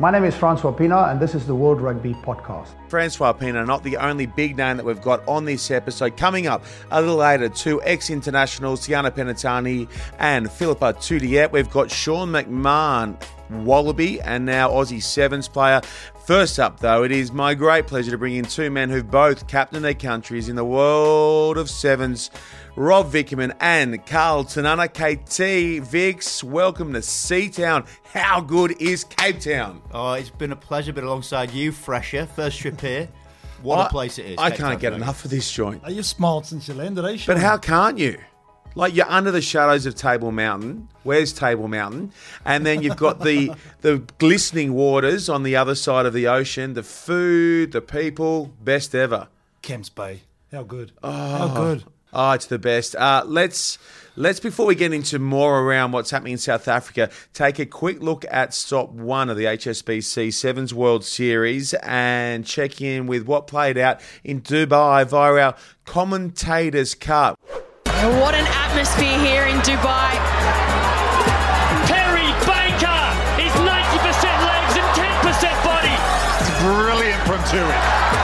My name is Francois Pienaar, and this is the World Rugby Podcast. Francois Pienaar, not the only big name that we've got on this episode. Coming up a little later, two ex internationals, Tiana Penitani and Philippa Tuttiet. We've got Sean McMahon, Wallaby, and now Aussie Sevens player. First up, though, it is my great pleasure to bring in two men who've both captained their countries in the world of sevens. Rob Vickerman and Karl Tenana KT. Vix, welcome to Seatown. How good is Cape Town? Oh, it's been a pleasure being alongside you, Fresher. First trip here. What a place it is. I Cape can't Town, get mate. enough of this joint. Oh, you've smiled since you landed, eh? But how can't you? Like you're under the shadows of Table Mountain. Where's Table Mountain? And then you've got the the glistening waters on the other side of the ocean. The food, the people, best ever. Camps Bay. How good. how good. Oh, it's the best. Uh, let's let's before we get into more around what's happening in South Africa, take a quick look at stop one of the HSBC Sevens World Series and check in with what played out in Dubai via our commentators' cup. What an atmosphere here in Dubai. Perry Baker is 90% legs and 10% body. It's Brilliant from Tui.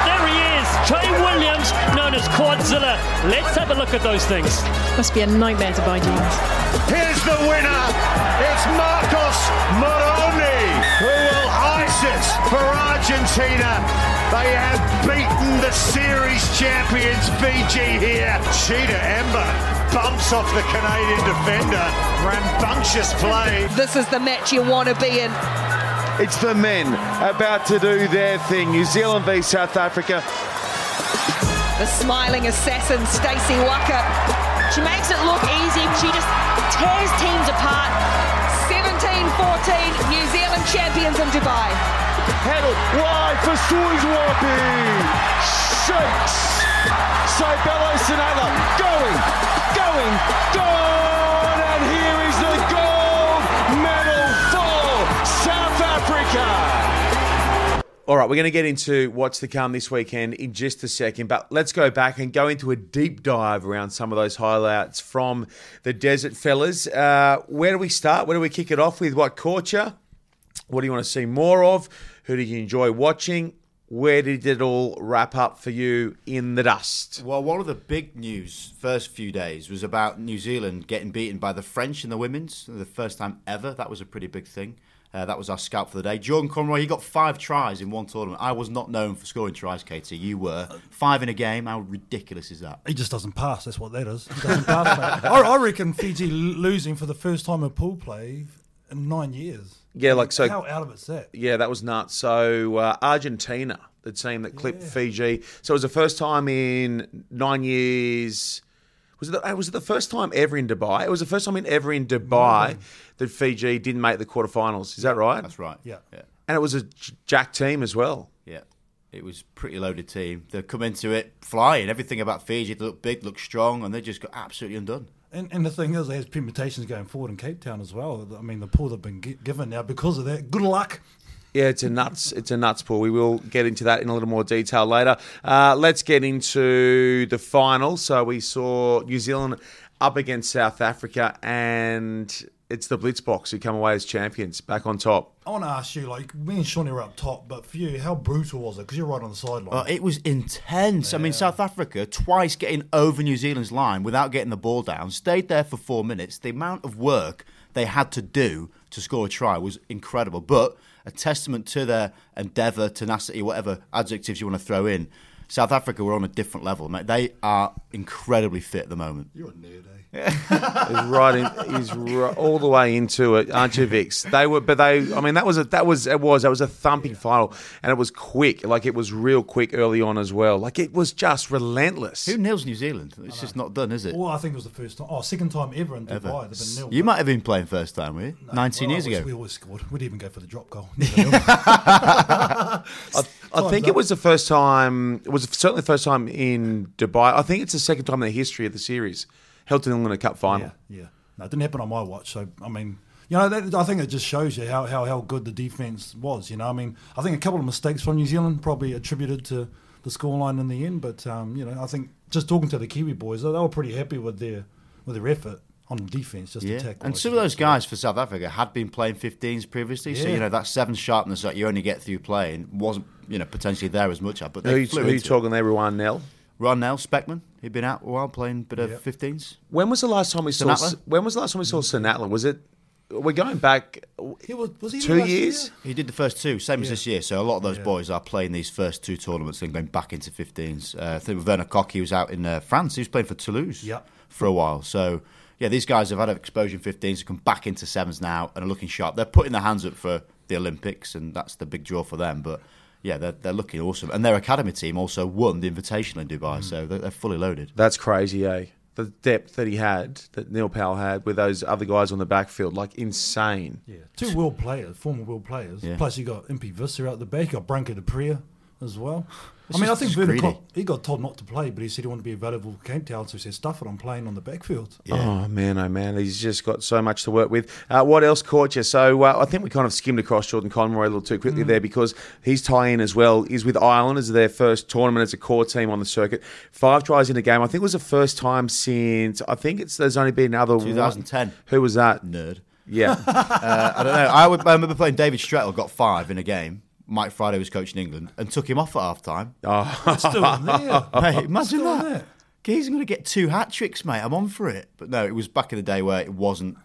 There he is, Trey Williams, known as Quadzilla. Let's have a look at those things. Must be a nightmare to buy jeans. Here's the winner. It's Marcos Moroni who will ice it for Argentina. They have beaten the series champions Fiji here. Cheetah Ember bumps off the Canadian defender. Rambunctious play. This is the match you want to be in. It's the men about to do their thing. New Zealand v South Africa. The smiling assassin, Stacey Waaka. She makes it look easy. She just tears teams apart. 17-14, New Zealand champions in Dubai. Headed wide for Soyizwapi. Shakes. Seabelo Senatla going, going, gone. And here is the gold medal for South Africa. All right, we're going to get into what's to come this weekend in just a second, but let's go back and go into a deep dive around some of those highlights from the Desert Fellas. Uh, where do we start? Where do we kick it off with? What you? What do you want to see more of? Who did you enjoy watching? Where did it all wrap up for you in the dust? Well, one of the big news first few days was about New Zealand getting beaten by the French in the women's, the first time ever. That was a pretty big thing. Uh, that was our scout for the day. Jordan Conroy, he got five tries in one tournament. I was not known for scoring tries, Katie. You were. Five in a game. How ridiculous is that? He just doesn't pass. That's what that is. He doesn't pass. I, I reckon Fiji losing for the first time in pool play in nine years. Yeah, like so. How out of it's that? Yeah, that was nuts. So uh, Argentina, the team that clipped Fiji. So it was the first time in nine years. Was it, the, uh, was it the first time ever in Dubai? It was the first time in ever in Dubai that Fiji didn't make the quarterfinals. Is that right? That's right. Yeah. Yeah. And it was a jack team as well. Yeah. It was pretty loaded team. They come into it flying. Everything about Fiji, they look big, look strong, and they just got absolutely undone. And, and the thing is, there's permutations going forward in Cape Town as well. I mean, the pool they've been gi- given now because of that. Good luck. Yeah, it's a nuts. It's a nuts pool. We will get into that in a little more detail later. Uh, let's get into the final. So we saw New Zealand up against South Africa, and it's the Blitzboks who come away as champions, back on top. I want to ask you, like, me and Shawnee were up top, but for you, how brutal was it? Because you're right on the sideline. Well, it was intense. I mean, South Africa twice getting over New Zealand's line without getting the ball down, stayed there for four minutes. The amount of work they had to do to score a try was incredible, but a testament to their endeavour, tenacity, whatever adjectives you want to throw in. South Africa were on a different level, mate. They are incredibly fit at the moment. you're a nerd, eh? He's right in, he's right, all the way into it, aren't you, Vix? They were, but they. I mean, that was a that was it was that was a thumping final, and it was quick. Like it was real quick early on as well. Like it was just relentless. Who nails New Zealand? It's just not done, is it? Well, I think it was the first time. Oh, second time ever in Ever. Dubai. They've been nil. You might have been playing first time, were you? 19 Well, years we- ago. We always scored. We'd even go for the drop goal. I, I Time's think it was the first time. It was certainly the first time in Dubai. I think it's the second time in the history of the series held to England Cup final. Yeah, yeah. No, it didn't happen on my watch. So I mean, you know, that, I think it just shows you how, how, how good the defense was. You know, I mean, I think a couple of mistakes from New Zealand probably attributed to the scoreline in the end. But um, you know, I think just talking to the Kiwi boys, they were pretty happy with their with their effort. On defense, just Yeah, attack. and some of those guys for South Africa had been playing 15s previously, so you know that seven sharpness that you only get through playing wasn't you know potentially there as much. But Who they you, flew who you into it. talking there, Ruan Nel? Ruan Nel, Specman, he'd been out a while playing a bit of Yep. 15s. When was the last time we saw? Senatla? When was the last time we saw Senatla? Was it? We're going back He was, was he two years. year? He did the first two, same as this year. So a lot of those Yeah. boys are playing these first two tournaments and going back into 15s. Uh, I think Werner Kok, he was out in uh, France. He was playing for Toulouse Yep. for a while. So yeah, these guys have had exposure in 15s, have come back into sevens now and are looking sharp. They're putting their hands up for the Olympics, and that's the big draw for them. But yeah, they're, they're looking awesome. And their academy team also won the Invitational in Dubai, so they're, they're fully loaded. That's crazy, eh? The depth that he had, that Neil Powell had, with those other guys on the backfield, like insane. Yeah, two world players, former world players. Yeah. Plus, you got Impi Visser out the back. You got Branco du Preez as well. It's I mean, I think it's Werner greedy. Kok, he got told not to play, but he said he wanted to be available for Cape Town, so he said, "Stuff it, I'm playing on the backfield." Oh man, oh man, he's just got so much to work with. Uh, what else caught you? So uh, I think we kind of skimmed across Jordan Conroy a little too quickly there because his tie-in as well is with Ireland as their first tournament as a core team on the circuit. Five tries in a game. I think it was the first time since I think it's there's only been another one. 2010. Who was that? Nerd. Yeah, Uh, I don't know. I, would, I remember playing David Strettle, got five in a game. Mike Friday was coaching England and took him off at half time. Oh. It's still in there. Mate, imagine Still that. there. He's going to get two hat tricks, mate. I'm on for it. But no, it was back in the day where it wasn't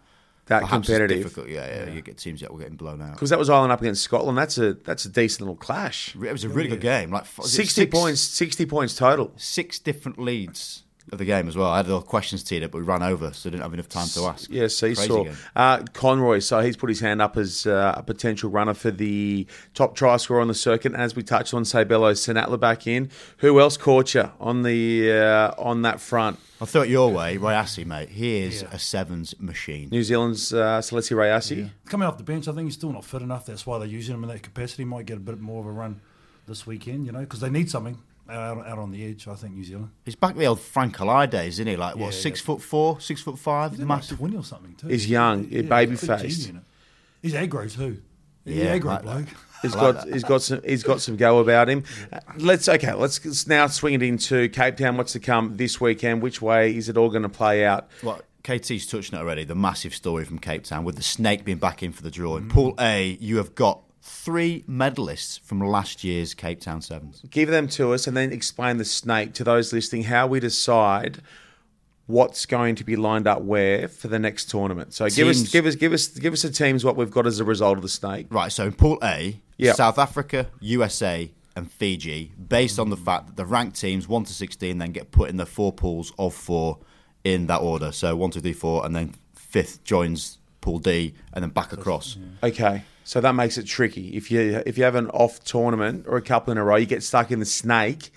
that perhaps as competitive. difficult. Yeah, yeah, You get teams that were getting blown out. Because that was Ireland up against Scotland. That's a that's a decent little clash. It was a really good game. Like was it Sixty six- points, sixty points total. six different leads of the game as well. I had all questions teed up, but we ran over, so I didn't have enough time to ask. Yeah, Crazy seesaw. Uh, Conroy, so he's put his hand up as uh, a potential runner for the top try scorer on the circuit. And as we touched on, Seabelo Senatla back in. Who else caught you on the uh, on that front? I thought your way, Rayassi, mate. He is Yeah. a sevens machine. New Zealand's uh, Celestia Rayasi. Coming off the bench, I think he's still not fit enough. That's why they're using him in that capacity. Might get a bit more of a run this weekend, you know, because they need something out, out on the edge. I think New Zealand. He's back in the old Frank Alai days, isn't he? Like what, Yeah, six yeah. foot four, six foot five, He's like twenty or something too. He's young, yeah, baby-faced. gene in it. He's aggro too. He's Yeah, aggro like bloke. that. He's like got that. he's got some he's got some go about him. Let's okay. Let's let's now swing it into Cape Town. What's to come this weekend? Which way is it all going to play out? Well, KT's touched on it already. The massive story from Cape Town with the snake being back in for the draw. Mm. In Pool A, you have got three medalists from last year's Cape Town Sevens. give them to us and then explain the snake to those listening how we decide what's going to be lined up where for the next tournament. So give us give us give us give us the teams what we've got as a result of the snake. Right, so in Pool A, Yeah. South Africa, USA, and Fiji, based on the fact that the ranked teams, 1 to 16, then get put in the four pools of four in that order. So 1, 2, 3, 4, and then fifth joins Pool D, and then back across. Okay. So that makes it tricky. If you if you have an off tournament or a couple in a row, you get stuck in the snake.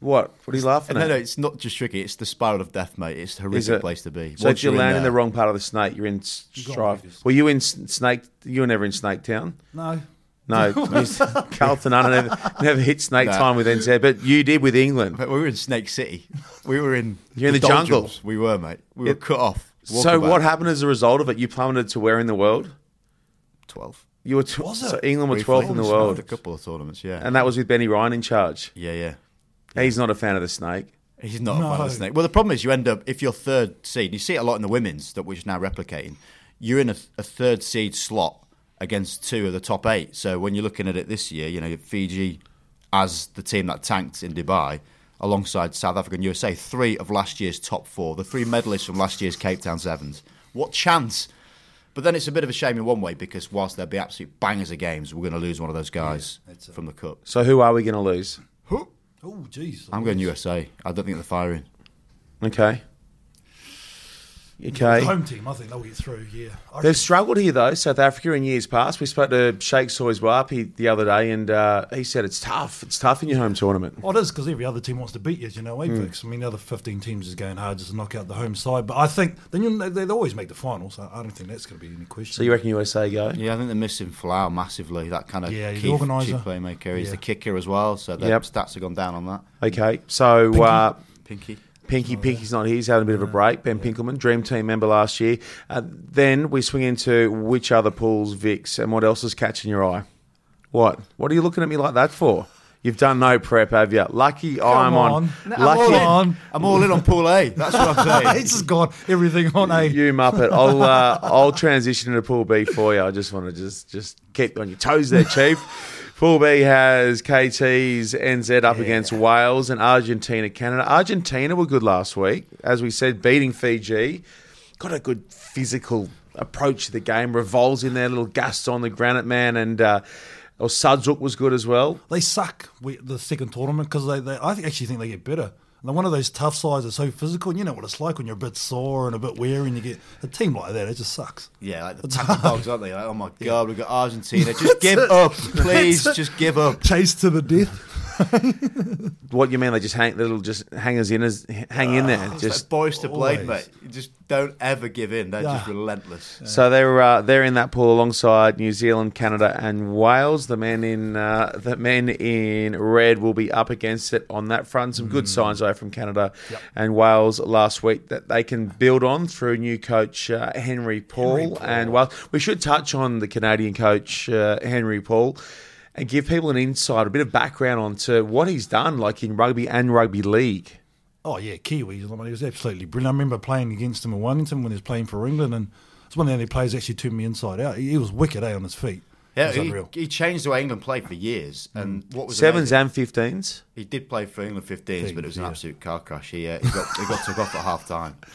What? What are you laughing No, at? no, no, it's not just tricky. It's the spiral of death, mate. It's a horrific it? place to be. So Once if you you're land in, there- the wrong part of the snake, you're in strife. Vegas. Were you in Snake? You were never in Snake Town. No. No, Carlton. I never, never hit Snake No. Time with NZ, but you did with England. But we were in Snake City. We were in. You're in the jungle. doldrums. We were, mate. We Yeah. were cut off. So Walkabout. what happened as a result of it? You plummeted to where in the world? Twelve. You were tw- Was it? so England were 12th in the world. A couple of tournaments, yeah. and that was with Benny Ryan in charge. yeah, yeah. He's not a fan of the snake. He's not a fan of the snake. Well, the problem is you end up if you're third seed. You see it a lot in the women's that which is now replicating. You're in a, a third seed slot against two of the top eight. So when you're looking at it this year, you know Fiji as the team that tanked in Dubai, alongside South Africa and USA, three of last year's top four, the three medalists from last year's Cape Town Sevens. What chance? But then it's a bit of a shame in one way because whilst there'll be absolute bangers of games, we're going to lose one of those guys that's it. from the cup. So who are we going to lose? Oh, jeez. I'm going USA. I don't think they're firing. Okay. The Okay. home team, I think they'll get through. Yeah. I They've struggled here though, South Africa in years past. We spoke to Sheikh Soyizwapi the other day, and uh, he said it's tough. It's tough in your home tournament. Well, it is because every other team wants to beat you, as you know, Hmm. Avix. I mean, the other 15 teams is going hard just to knock out the home side. But I think then you, they, they always make the finals. I, I don't think that's going to be any question. So you reckon USA go? Yeah, I think they're missing Flower massively. That kind of Yeah, he's key, the organiser. chief playmaker. He's Yeah. the kicker as well, so their Yep. stats have gone down on that. Okay. So uh, Pinky. Pinky Pinky's not here. He's having a bit of a break. Ben Pinkelman, Dream Team member last year. Uh, then we swing into which other pools, Vix, and what else is catching your eye? What? What are you looking at me like that for? You've done no prep, have you? Lucky I'm on. on. No, I'm all Lucky on. I'm all in on Pool A. That's what I'm saying. it's just got everything on a. you Muppet. I'll uh, I'll transition into Pool B for you. I just want to just just keep on your toes there, Chief. Pool B has KT's NZ up against Wales and Argentina, Canada. Argentina were good last week, as we said, beating Fiji. Got a good physical approach to the game. Revolves in there, little Gaston, on the Granite Man, and uh, or Sudzuk was good as well. They suck the second tournament because they, they. I actually think they get better. And one of those tough sides that's so physical. And you know what it's like when you're a bit sore and a bit weary, and you get a team like that. It just sucks. Yeah, like the tackle dogs, aren't they? Like, oh my god, we've got Argentina. Just give up, please. Just give up. Chase to the death. What you mean? They just hang, little just hangers in as hang in there. It's Just like boys to blade, mate. You just don't ever give in. They're just Yeah. relentless. So they're uh, they're in that pool alongside New Zealand, Canada, and Wales. The men in uh, the men in red will be up against it on that front. Some Mm. good signs though from Canada and Wales last week that they can build on through new coach uh, Henry, Paul. And well, we should touch on the Canadian coach uh, Henry Paul. And give people an insight, a bit of background onto what he's done, like in rugby and rugby league. Oh yeah, Kiwis. I mean, he was absolutely brilliant. I remember playing against him in Wellington when he was playing for England, and it's one of the only players actually turned me inside out. He, he was wicked, eh, on his feet. Yeah, he, he changed the way England played for years. Mm. And what was Sevens amazing- and fifteens. He did play for England 15s, but it was an yeah. absolute car crash. He, uh, he got he got took off at half time.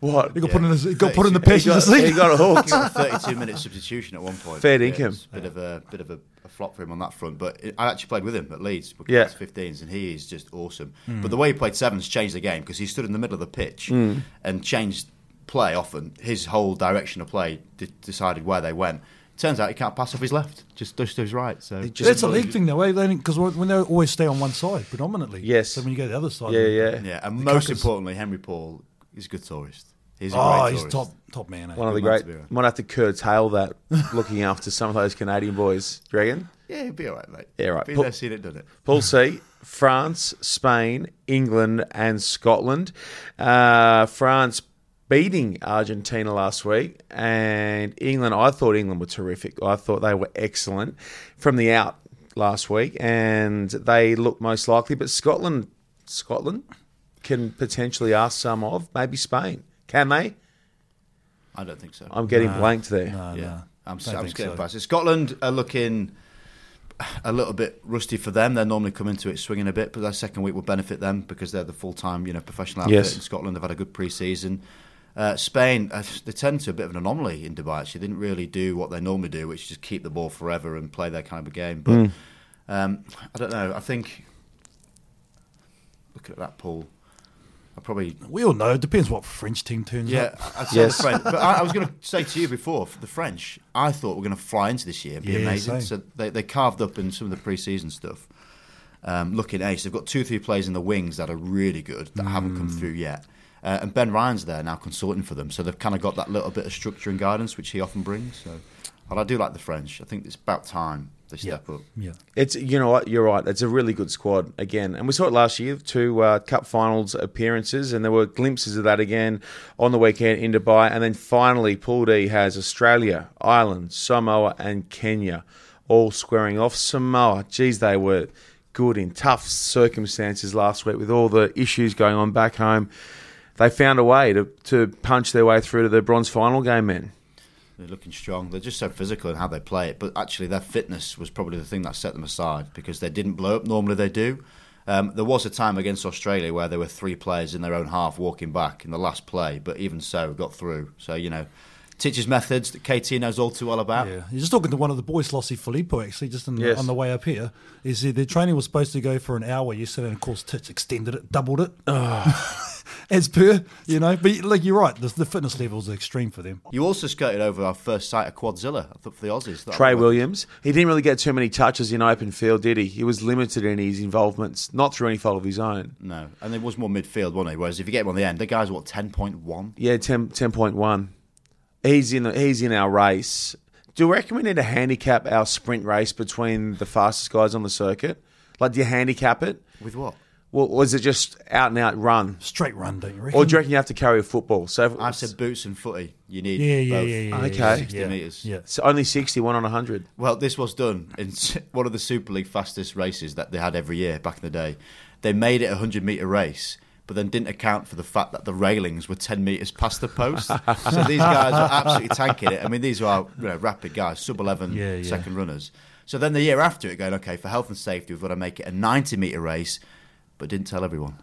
What? He got put in the he got put in the He got, he got a hook. got a thirty-two minute substitution at one point. Fair Yeah, income. it's a bit of a bit of a, a flop for him on that front. But it, I actually played with him at Leeds because Yeah. 15s, and he is just awesome. Hmm. But the way he played sevens changed the game because he stood in the middle of the pitch hmm. and changed play often. His whole direction of play de- decided where they went. Turns out he can't pass off his left, just just to his right. So just- That's a league thing, though, because when they always stay on one side predominantly. Yes. So when you go to the other side, Yeah, yeah. yeah, and The most crackers. importantly, Henry Paul is a good tourist. He's a Oh, great he's tourist. top top man. Eh? One of the great. to. Might have to curtail that, looking after some of those Canadian boys. Do? Yeah, he'll be all right, mate. Yeah, right. Been Paul- there, seen it, done it. Pool C: France, Spain, England, and Scotland. Uh, France beating Argentina last week, and England. I thought England were terrific. I thought they were excellent from the out last week, and they look most likely. But Scotland, Scotland can potentially ask some of maybe Spain. Can they? I don't think so. I'm getting blanked there. No, yeah, no. I'm, Don't I'm scared so. past it. Scotland are looking a little bit rusty for them. They normally come into it swinging a bit, but their second week will benefit them because they're the full time, you know, professional outfit Yes. in Scotland. They've had a good pre-season. Uh, Spain, uh, they tend to a bit of an anomaly in Dubai. Actually, they didn't really do what they normally do, which is just keep the ball forever and play their kind of a game. But Hmm. um, I don't know. I think looking at that pool, I probably We all know. It depends what French team turns yeah, up. I'd say Yes. the French. But I, I was going to say to you before, for the French, I thought we are going to fly into this year and be Yeah, amazing. same. So they, they carved up in some of the pre-season stuff. Um, looking ace, they've got two, three players in the wings that are really good that haven't come through yet. Uh, and Ben Ryan's there now consulting for them, so they've kind of got that little bit of structure and guidance which he often brings. So, but I do like the French. I think it's about time they step up. Yeah. It's you know what you're right. It's a really good squad again, and we saw it last year. Two uh, cup finals appearances, and there were glimpses of that again on the weekend in Dubai. And then finally, Pool D has Australia, Ireland, Samoa, and Kenya all squaring off. Samoa, geez, they were good in tough circumstances last week with all the issues going on back home. They found a way to, to punch their way through to the bronze final game, man. They're looking strong. They're just so physical in how they play it. But actually, their fitness was probably the thing that set them aside because they didn't blow up. Normally, they do. Um, there was a time against Australia where there were three players in their own half walking back in the last play, but even so, got through. So you know, teaches methods that KT knows all too well about. Yeah, you're just talking to one of the boys, Lossie Filippo, actually, just in Yes. on the way up here. Is that their training was supposed to go for an hour yesterday, and of course, Tits extended it, doubled it, as per, you know. But like you're right, the, the fitness levels are extreme for them. You also skirted over our first sight of Quadzilla. I thought for the Aussies. That Trey was- Williams. He didn't really get too many touches in open field, did he? He was limited in his involvements, not through any fault of his own. No, and there was more midfield, wasn't he? Whereas if you get him on the end, the guy's what ten point one. Yeah, 10, 10.1. He's in the, he's in our race. Do you reckon we need to handicap our sprint race between the fastest guys on the circuit? Like, do you handicap it? With what? Well, was it just out and out run? Straight run, don't you reckon? Or do you reckon you have to carry a football? So if- I said boots and footy. You need yeah, yeah, both. yeah, yeah, yeah. Okay. 60 yeah, metres. Yeah. So only 60, one on 100. Well, this was done in one of the Super League fastest races that they had every year back in the day. They made it a 100 metre race, but then didn't account for the fact that the railings were 10 metres past the post. so these guys are absolutely tanking it. I mean, these are you know, rapid guys, sub 11 Yeah, yeah. second runners. So then the year after it, going, okay, for health and safety, we've got to make it a 90 metre race, but didn't tell everyone.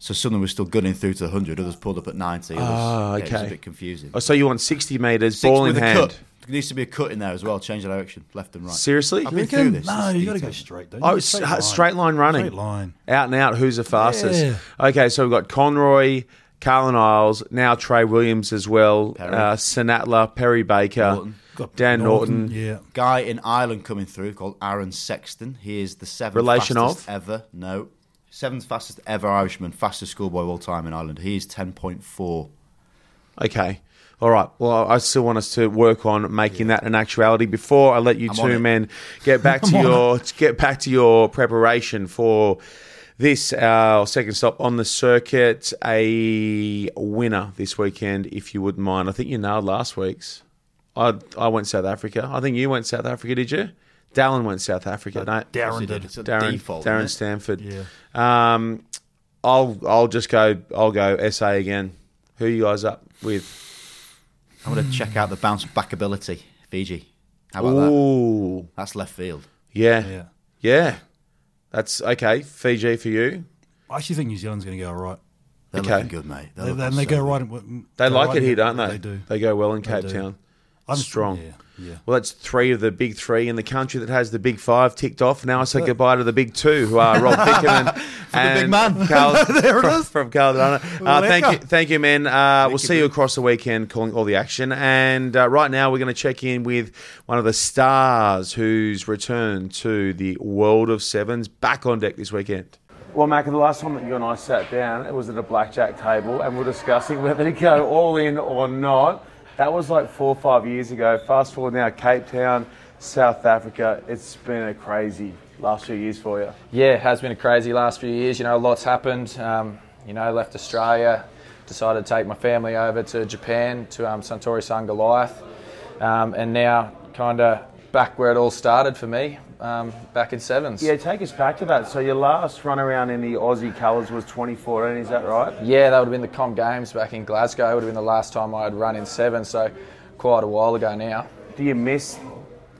So some was still gunning through to 100, others pulled up at 90. Others, Ah, yeah, it was okay. a bit confusing. Oh, so you want 60 metres, Six ball in hand. cut. There needs to be a cut in there as well, change the direction, left and right. Seriously? I've been through this. No, This you got to go detail. straight, don't you? Oh, it's straight, straight line running. Straight line. Out and out. Who's the fastest? Yeah. Okay, so we've got Conroy, Carlin Isles, now Trey Williams as well, Perry. uh, Senatla, Perry Baker, Norton. Got Dan Norton. Yeah. guy in Ireland coming through called Aaron Sexton. He is the seventh Relation fastest of? ever. No, seventh fastest ever Irishman, fastest schoolboy of all time in Ireland. He is ten point four. Okay. All right. Well, I still want us to work on making that an actuality. Before I let you I'm two men get back to your get back to your preparation for this our second stop on the circuit, a winner this weekend, if you wouldn't mind. I think you nailed last week's. I I went South Africa. I think you went South Africa, did you? Dallin went South Africa. no, Darren did. It's a Darren, default. Darren? Stanford. Yeah. Um, I'll I'll just go. I'll go SA again. Who you guys up with? I'm going to hmm. check out the bounce back ability. Fiji. How about that? Ooh, That's left field. yeah, Yeah. yeah. That's okay. Fiji for you. I actually think New Zealand's going to go all right. They're Okay. looking good, mate. They're They, looking and they so go right. in- They like right it here, don't they? They do. They go well in Cape. Town. I'm strong. Yeah, yeah. Well, that's three of the big three in the country that has the big five ticked off. Now I say goodbye to the big two, who are Rob Thickerman and big man. Carl, There it from, is. from Caldana. Uh, thank you, thank you, men. Uh, we'll see you across the weekend, calling all the action. And uh, right now, we're going to check in with one of the stars who's returned to the world of sevens, back on deck this weekend. Well, Mac, the last time that you and I sat down, it was at a blackjack table, and we we're discussing whether to go all in or not. That was like four or five years ago. Fast forward now, Cape Town, South Africa. It's been a crazy last few years for you. Yeah, it has been a crazy last few years. You know, lots happened. Um, you know, left Australia, decided to take my family over to Japan to um, Suntory Sungoliath, um, and now kind of back where it all started for me, um, back in sevens. Yeah, take us back to that. So your last run around in the Aussie colours was 2014, is that right? Yeah, that would have been the Com Games back in Glasgow. It would have been the last time I had run in sevens, so quite a while ago now. Do you miss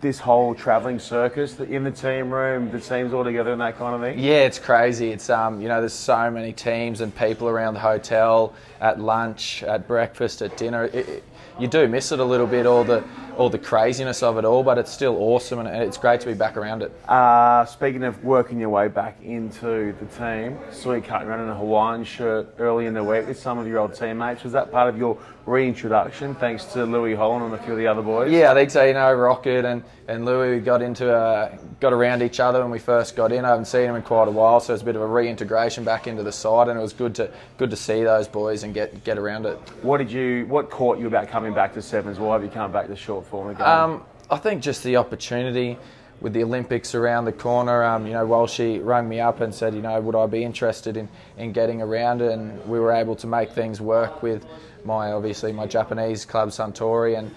this whole travelling circus the- in the team room, the teams all together and that kind of thing? Yeah, it's crazy. It's um, you know, there's so many teams and people around the hotel, at lunch, at breakfast, at dinner. It, it, you do miss it a little bit, all the all the craziness of it all, but it's still awesome and it's great to be back around it. Uh, speaking of working your way back into the team, cutting around a Hawaiian shirt early in the week with some of your old teammates. Was that part of your reintroduction, thanks to Lewis Holland and a few of the other boys? Yeah, I think so. You know, Rocket and, and Louis got into uh, got around each other when we first got in. I haven't seen them in quite a while, so it's a bit of a reintegration back into the side, and it was good to good to see those boys and get get around it. What did you? What caught you about coming back to sevens? Why have you come back to short form again? Um, I think just the opportunity with the Olympics around the corner. Um, you know, Walshy rang me up and said, you know, would I be interested in, in getting around? And we were able to make things work with my obviously my Japanese club Suntory and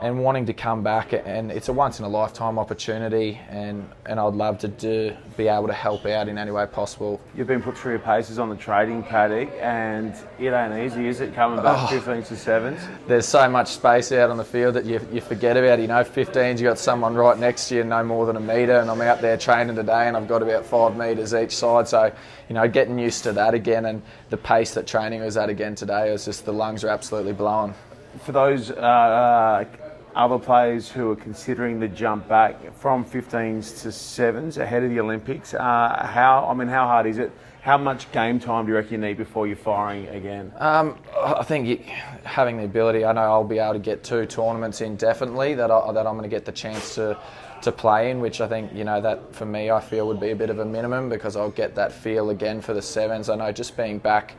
and wanting to come back. And it's a once in a lifetime opportunity, and and I'd love to do, be able to help out in any way possible. You've been put through your paces on the trading paddock, and it ain't easy, is it? Coming back 15s to sevens. there's so much space out on the field that you, you forget about. You know, 15s, you got someone right next to you, no more than a metre, and I'm out there training today, and I've got about five metres each side. So, you know, getting used to that again, and the pace that training was at again today it was just the lungs are absolutely blowing. For those uh, uh, other players who are considering the jump back from 15s to sevens ahead of the Olympics, uh, how I mean, how hard is it? How much game time do you reckon you need before you're firing again? Um, I think having the ability, I know I'll be able to get two tournaments in definitely that, I, that I'm going to get the chance to to play in, which I think you know that for me I feel would be a bit of a minimum because I'll get that feel again for the sevens. I know just being back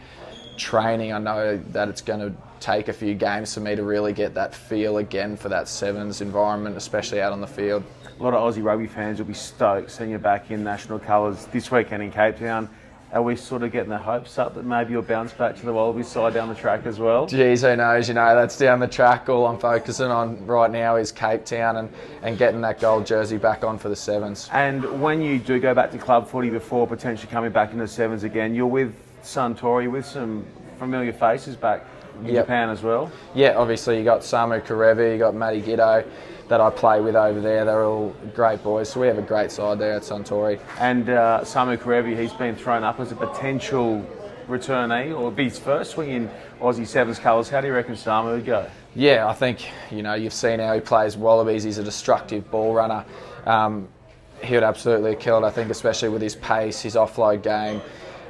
training, I know that it's going to take a few games for me to really get that feel again for that sevens environment, especially out on the field. A lot of Aussie rugby fans will be stoked seeing you back in national colours this weekend in Cape Town. are we sort of getting the hopes up that maybe you'll bounce back to the Wallaby side down the track as well? Geez, who knows? You know, that's down the track. All I'm focusing on right now is Cape Town and, and getting that gold jersey back on for the Sevens. And when you do go back to club footy before potentially coming back into Sevens again, you're with Suntory, with some familiar faces back in Yep. Japan as well. Yeah, obviously you got Samu Kerevi, you got Matty Giteau that I play with over there. They're all great boys. So we have a great side there at Suntory. And uh, Samu Kerevi, he's been thrown up as a potential returnee or be his first swing in Aussie Sevens colours. How do you reckon Samu would go? Yeah, I think you know you've seen how he plays Wallabies. He's a destructive ball runner. Um, he would absolutely kill it. I think, especially with his pace, his offload game,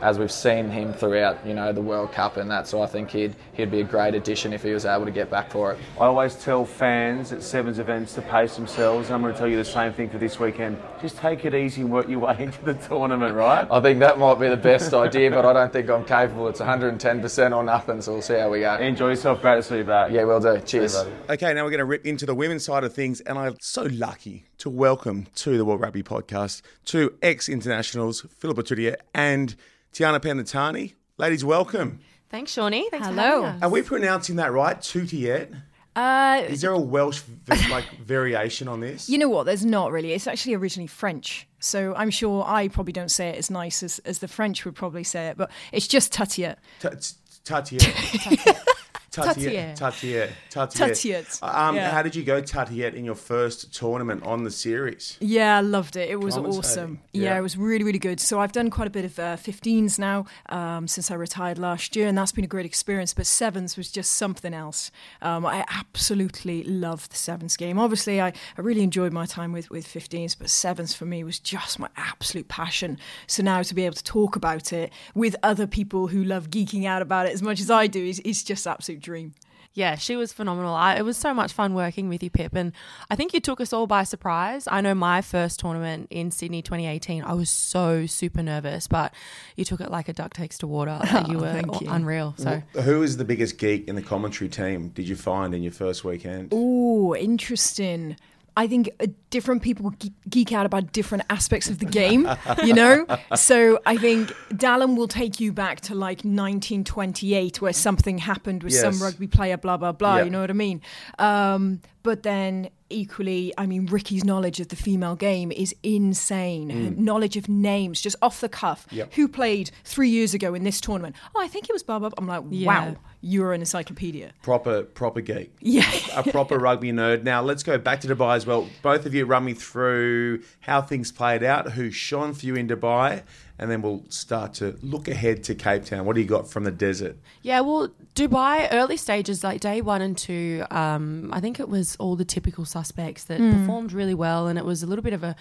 as we've seen him throughout you know the World Cup and that. So I think he'd he'd be a great addition if he was able to get back for it. I always tell fans at Sevens events to pace themselves, and I'm going to tell you the same thing for this weekend. Just take it easy and work your way into the tournament, right? I think that might be the best idea, but I don't think I'm capable. It's 110% or nothing, so we'll see how we go. Enjoy yourself. Great to see you back. Yeah, we'll do. Cheers. Okay, now we're going to rip into the women's side of things, and I'm so lucky to welcome to the World Rugby Podcast two ex-internationals, Philippa Tuttiet and Tiana Penitani. Ladies, welcome. Thanks, Shawnee. Thanks Hello. for us. Are we pronouncing that right? Tuttiet? Uh, Is there a Welsh like variation on this? you know what? There's not really. It's actually originally French. So I'm sure I probably don't say it as nice as, as the French would probably say it, but it's just Tatiet. T- t- Tatiet. Tatiet. Tatiet. Tatiet. Tatiet. Um, Yeah. How did you go, Tatiet, in your first tournament on the series? Yeah, I loved it. It was awesome. yeah. Yeah. it was really, really good. So I've done quite a bit of uh, 15s now um, since I retired last year, and that's been a great experience. But sevens was just something else. Um, I absolutely loved the sevens game. Obviously, I, I really enjoyed my time with, with 15s, but sevens for me was just my absolute passion. So now to be able to talk about it with other people who love geeking out about it as much as I do is, is just absolute dream. Yeah, she was phenomenal. I, it was so much fun working with you, Pip. And I think you took us all by surprise. I know my first tournament in Sydney 2018, I was so super nervous, but you took it like a duck takes to water. Like, you Oh, were thank you. unreal. So Who is the biggest geek in the commentary team? Did you find in your first weekend? Oh, interesting. I think uh, different people geek out about different aspects of the game, you know? So I think Dallin will take you back to like 1928 where something happened with Yes. some rugby player, blah, blah, blah, Yeah. you know what I mean? Um, but then equally, I mean, Ricky's knowledge of the female game is insane. Her knowledge of names, just off the cuff. Mm. Yep. Who played three years ago in this tournament? Oh, I think it was blah, blah, blah. I'm like, Yeah. wow, you're an encyclopedia. Proper, proper geek. Yeah. a proper rugby nerd. Now let's go back to Dubai as well. Both of you run me through how things played out, who shone for you in Dubai, and then we'll start to look ahead to Cape Town. What do you got from the desert? Yeah, well, Dubai early stages, like day one and two, um, I think it was all the typical suspects that performed really well, and it was a little bit of a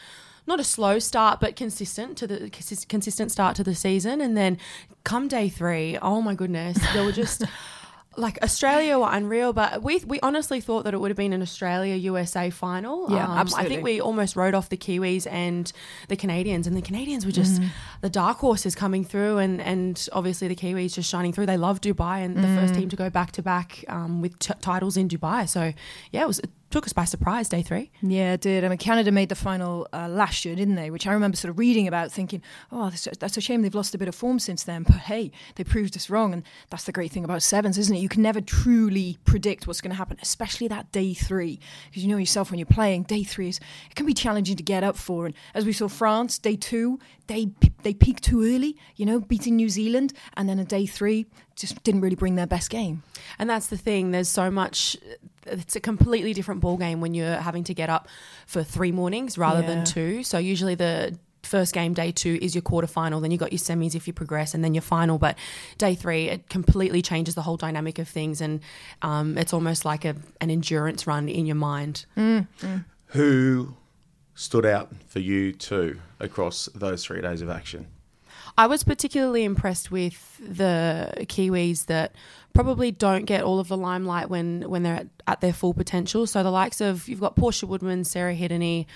not a slow start, but consistent to the consistent start to the season. And then come day three, oh my goodness, there were just. Like Australia were unreal, but we we honestly thought that it would have been an Australia USA final. Yeah, Um, I think we almost wrote off the Kiwis and the Canadians, and the Canadians were just the dark horses coming through, and and obviously the Kiwis just shining through. They love Dubai, and the first team to go back to back um, with t- titles in Dubai. So yeah, it was took us by surprise day three. Yeah, it did. I mean, Canada made the final uh, last year, didn't they? Which I remember sort of reading about, thinking, "Oh, that's, that's a shame they've lost a bit of form since then." But hey, they proved us wrong, and that's the great thing about sevens, isn't it? You can never truly predict what's going to happen, especially that day three, because you know yourself when you're playing. Day three is it can be challenging to get up for, and as we saw, France day two, they they peaked too early, you know, beating New Zealand, and then a day three just didn't really bring their best game. And that's the thing. There's so much. It's a completely different ball game when you're having to get up for three mornings rather than two. So usually the first game day two is your quarter final then you got your semis if you progress and then your final. But day three it completely changes the whole dynamic of things and um, it's almost like a, an endurance run in your mind. Who stood out for you two across those three days of action? I was particularly impressed with the Kiwis that probably don't get all of the limelight when, when they're at, at their full potential. So the likes of you've got Portia Woodman, Sarah Hirini,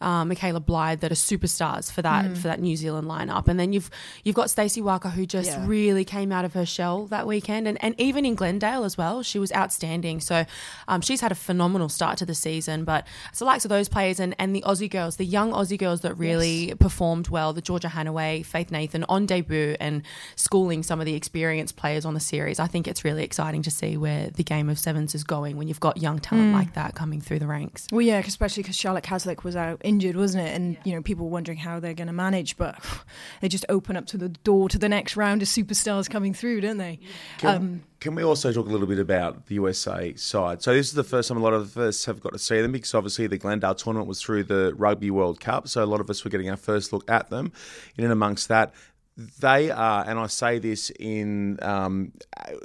uh, Michaela Blythe that are superstars for that Mm. for that New Zealand lineup. And then you've you've got Stacey Waaka who just Yeah. really came out of her shell that weekend, and, and even in Glendale as well, she was outstanding. So um, she's had a phenomenal start to the season. But it's the likes of those players and, and the Aussie girls, the young Aussie girls that really performed well, the Georgia Hanaway, Faith Nathan on debut and schooling some of the experienced players on the series. I think it's really exciting to see where the game of sevens is going when you've got young talent Mm. like that coming through the ranks. Well, yeah, especially because Charlotte Caslick was out injured, wasn't it? And you know, people were wondering how they're going to manage, but they just open up to the door to the next round of superstars coming through, don't they? Can, can we also talk a little bit about the USA side? So this is the first time a lot of us have got to see them because obviously the Glendale tournament was through the Rugby World Cup, so a lot of us were getting our first look at them. In and amongst that, they are, and I say this in um,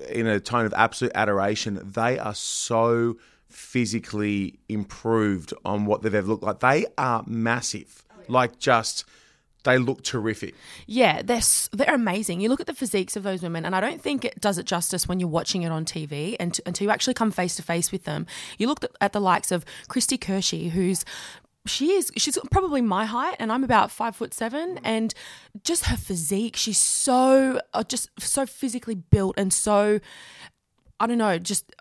in a tone of absolute adoration. They are so physically improved on what they've ever looked like. They are massive, like just. They look terrific. Yeah, they're they're amazing. You look at the physiques of those women, and I don't think it does it justice when you're watching it on TV and to, until you actually come face to face with them. You look at, at the likes of Kristi Kirshe, who's she is she's probably my height and I'm about five foot seven and just her physique she's so uh, just so physically built and so I don't know just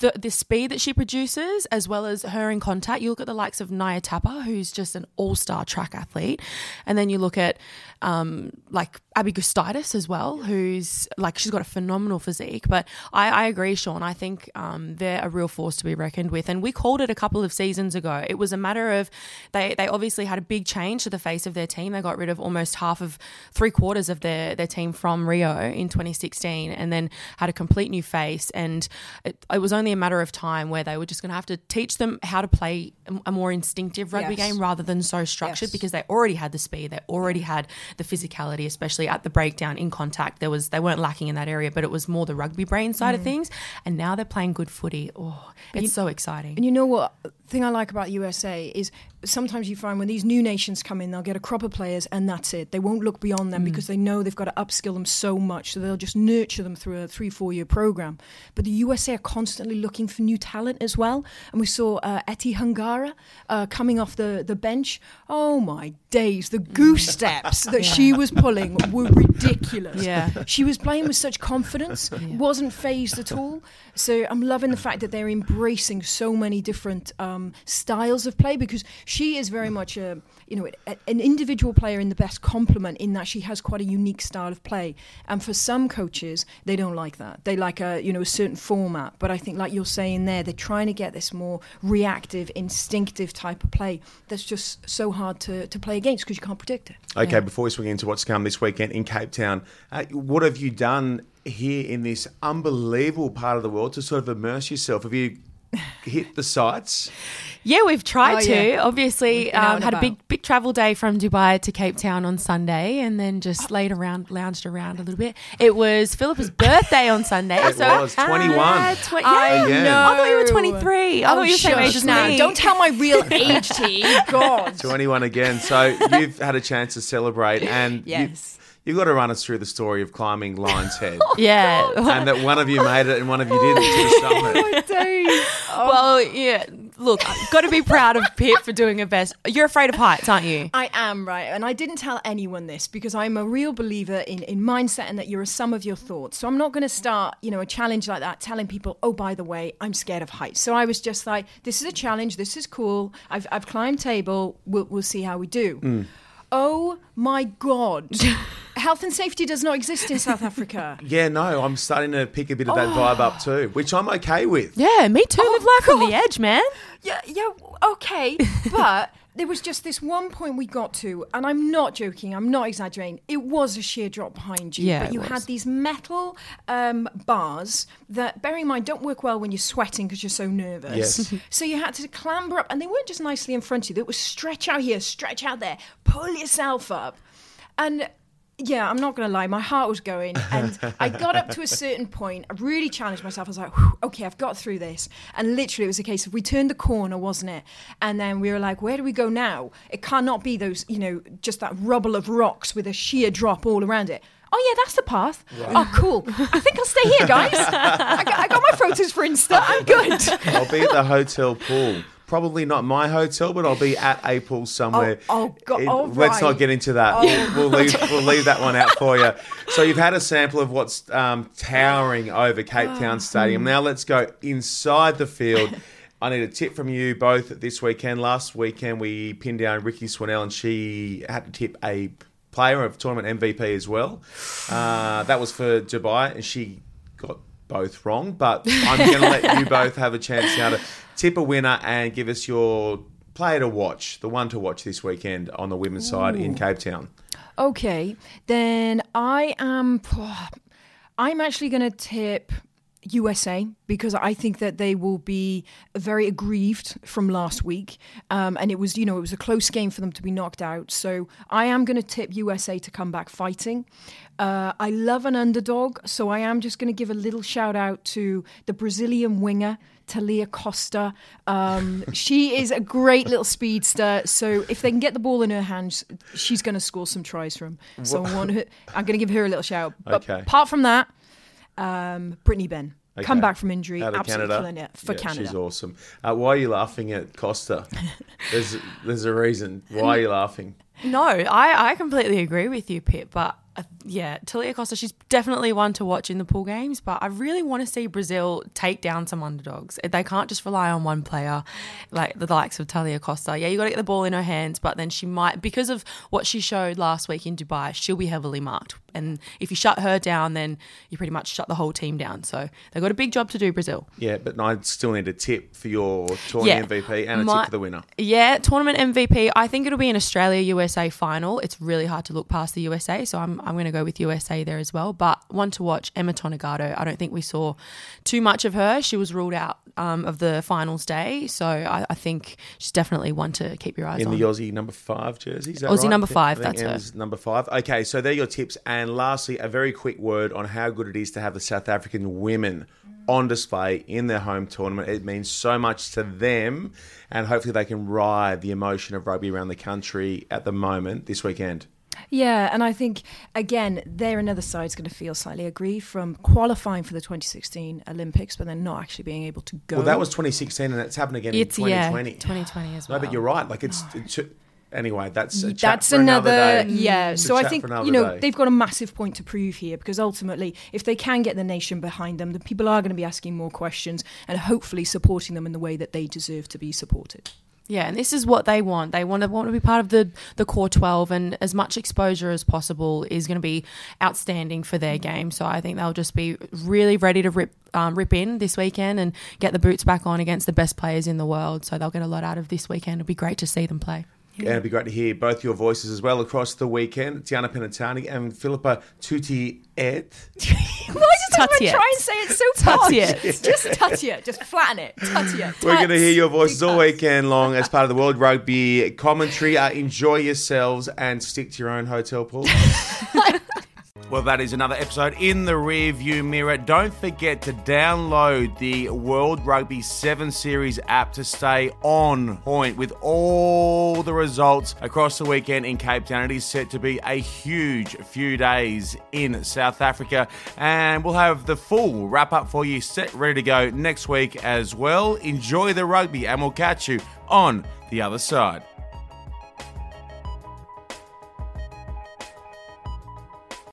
the the speed that she produces as well as her in contact you look at the likes of Naya Tapper who's just an all-star track athlete. And then you look at um, like Abby Gustaitis as well who's like she's got a phenomenal physique but I, I agree Sean I think um, they're a real force to be reckoned with and we called it a couple of seasons ago it was a matter of they they obviously had a big change to the face of their team they got rid of almost half of three quarters of their their team from Rio in 2016 and then had a complete new face and it, it was only a matter of time where they were just going to have to teach them how to play a- more instinctive rugby Yes. game rather than so structured Yes. because they already had the speed they already had the physicality especially at the breakdown in contact there was they weren't lacking in that area but it was more the rugby brain side of Mm. things. And now they're playing good footy. Oh it's You- so exciting. And you know what thing I like about USA is sometimes you find when these new nations come in, they'll get a crop of players and that's it. They won't look beyond them Mm. because they know they've got to upskill them so much, so they'll just nurture them through a three, four year program. But the USA are constantly looking for new talent as well. And we saw uh, Eti Hungara uh, coming off the, the bench. Oh my days, the goose steps that Yeah. she was pulling were ridiculous. Yeah. She was playing with such confidence, wasn't phased at all. So I'm loving the fact that they're embracing so many different um, styles of play because she is very much a you know a, an individual player in the best complement in that she has quite a unique style of play. And for some coaches, they don't like that. They like a you know a certain format. But I think like you're saying there, they're trying to get this more reactive, instinctive type of play that's just so hard to, to play against because you can't predict it. Okay, before we swing into what's come this weekend in Cape Town, uh, what have you done here in this unbelievable part of the world to sort of immerse yourself? Have you hit the sites? Yeah, we've tried Oh, to. yeah. Obviously, We've been out um, and had a big big travel day from Dubai to Cape Town on Sunday, and then just laid around, lounged around a little bit. It was Philippa's birthday on Sunday. It so was, 21. Yeah, tw- I yeah. Again. know. I thought you were 23. I Oh, thought you were the same shush age as now. me. Don't tell my real age, T. God. 21 again. So you've had a chance to celebrate, and Yes. you, you've got to run us through the story of climbing Lion's Head. Yeah. and that one of you made it and one of you didn't to the summit. Oh. well, yeah. Look, got to be proud of Pip for doing her best. You're afraid of heights, aren't you? I am right, and I didn't tell anyone this because I'm a real believer in, in mindset and that you're a sum of your thoughts. So I'm not going to start, you know, a challenge like that telling people, oh, by the way, I'm scared of heights. So I was just like, this is a challenge. This is cool. I've, I've climbed table. We'll, we'll see how we do. Mm. Oh my god, health and safety does not exist in South Africa. Yeah, no, I'm starting to pick a bit of that oh. vibe up too, which I'm okay with. Yeah, me too. Oh, Live life on God. the edge, man. Yeah, yeah, okay. But there was just this one point we got to, and I'm not joking, I'm not exaggerating. It was a sheer drop behind you. Yeah, but you had these metal um, bars that, bearing in mind, don't work well when you're sweating because you're so nervous. Yes. so you had to clamber up, and they weren't just nicely in front of you, it was stretch out here, stretch out there, pull yourself up. And yeah, I'm not going to lie, my heart was going. And I got up to a certain point, I really challenged myself. I was like, okay, I've got through this. And literally, it was a case of we turned the corner, wasn't it? And then we were like, where do we go now? It cannot be those, you know, just that rubble of rocks with a sheer drop all around it. Oh yeah, that's the path. Oh cool. I think I'll stay here, guys. I, got, I got my photos for Insta. I'm good. I'll be at the hotel pool. Probably not my hotel, but I'll be at a pool somewhere. Oh, oh, God, It- all Let's not get into that. Oh. We'll, we'll leave we'll leave that one out for you. So you've had a sample of what's um, towering over Cape Town Stadium. hmm. Now let's go inside the field. I need a tip from you both this weekend. Last weekend we pinned down Rikki Swannell and she had to tip a player of tournament MVP as well. Uh, that was for Dubai and she got both wrong. But I'm going to let you both have a chance now to tip a winner and give us your player to watch, the one to watch this weekend on the women's side in Cape Town. Okay, then I am. I'm actually going to tip USA because I think that they will be very aggrieved from last week, um, and it was you know it was a close game for them to be knocked out. So I am going to tip USA to come back fighting. Uh, I love an underdog, so I am just going to give a little shout out to the Brazilian winger. Talia Costa. Um, she is a great little speedster. So if they can get the ball in her hands, she's going to score some tries from. So I want her, I'm going to give her a little shout. But Okay. apart from that, um, Brittany Benn. Come back from injury, absolutely Canada. killing it for Yeah, Canada. She's awesome. Uh, why are you laughing at Costa? there's there's a reason. Why are you laughing? No, I, I completely agree with you, Pip. But uh, yeah, Talia Costa, she's definitely one to watch in the pool games. But I really want to see Brazil take down some underdogs. They can't just rely on one player, like the likes of Talia Costa. Yeah, you got to get the ball in her hands, but then she might, because of what she showed last week in Dubai, she'll be heavily marked. And if you shut her down, then you pretty much shut the whole team down. So they've got a big job to do, Brazil. Yeah, but I still need a tip for your tournament Yeah. MVP and a My- tip for the winner. Yeah, tournament MVP. I think it'll be an Australia USA final. It's really hard to look past the USA, so I'm, I'm going to go with USA there as well. But one to watch, Emma Tonegato. I don't think we saw too much of her. She was ruled out um, of the finals day, so I, I think she's definitely one to keep your eyes In on. In the Aussie number five jersey, is that Aussie right? number five, that's her. Number five. Okay, so they're your tips. And lastly, a very quick word on how good it is to have the South African women on display in their home tournament. It means so much to them, and hopefully they can ride the emotion of rugby around the country at the moment this weekend. Yeah, and I think again, there another side's going to feel slightly aggrieved from qualifying for the 2016 Olympics, but then not actually being able to go. Well, that was 2016, and it's happened again It's- in yeah, 2020. 2020 as well. No, but you're right. Like it's, it's anyway. That's a chat That's for another, day. yeah. It's So I think you know day. they've got a massive point to prove here because ultimately, if they can get the nation behind them, the people are going to be asking more questions and hopefully supporting them in the way that they deserve to be supported. Yeah, and this is what they want. They want to want to be part of the the core twelve, and as much exposure as possible is going to be outstanding for their game. So I think they'll just be really ready to rip um, rip in this weekend and get the boots back on against the best players in the world. So they'll get a lot out of this weekend. It'll be great to see them play. And it'd be great to hear both your voices as well across the weekend. Tiana Penitani and Philippa Tuttiet. Why does everyone Tatiet. try and say it so posh? Tatiet. Just Tatiet. Just flatten it. Tatiet. We're going to hear your voices all weekend long as part of the World Rugby commentary. Uh, enjoy yourselves and stick to your own hotel pool. Well, that is another episode in the rear view mirror. Don't forget to download the World Rugby 7 Series app to stay on point with all the results across the weekend in Cape Town. It is set to be a huge few days in South Africa, and we'll have the full wrap up for you set ready to go next week as well. Enjoy the rugby, and we'll catch you on the other side.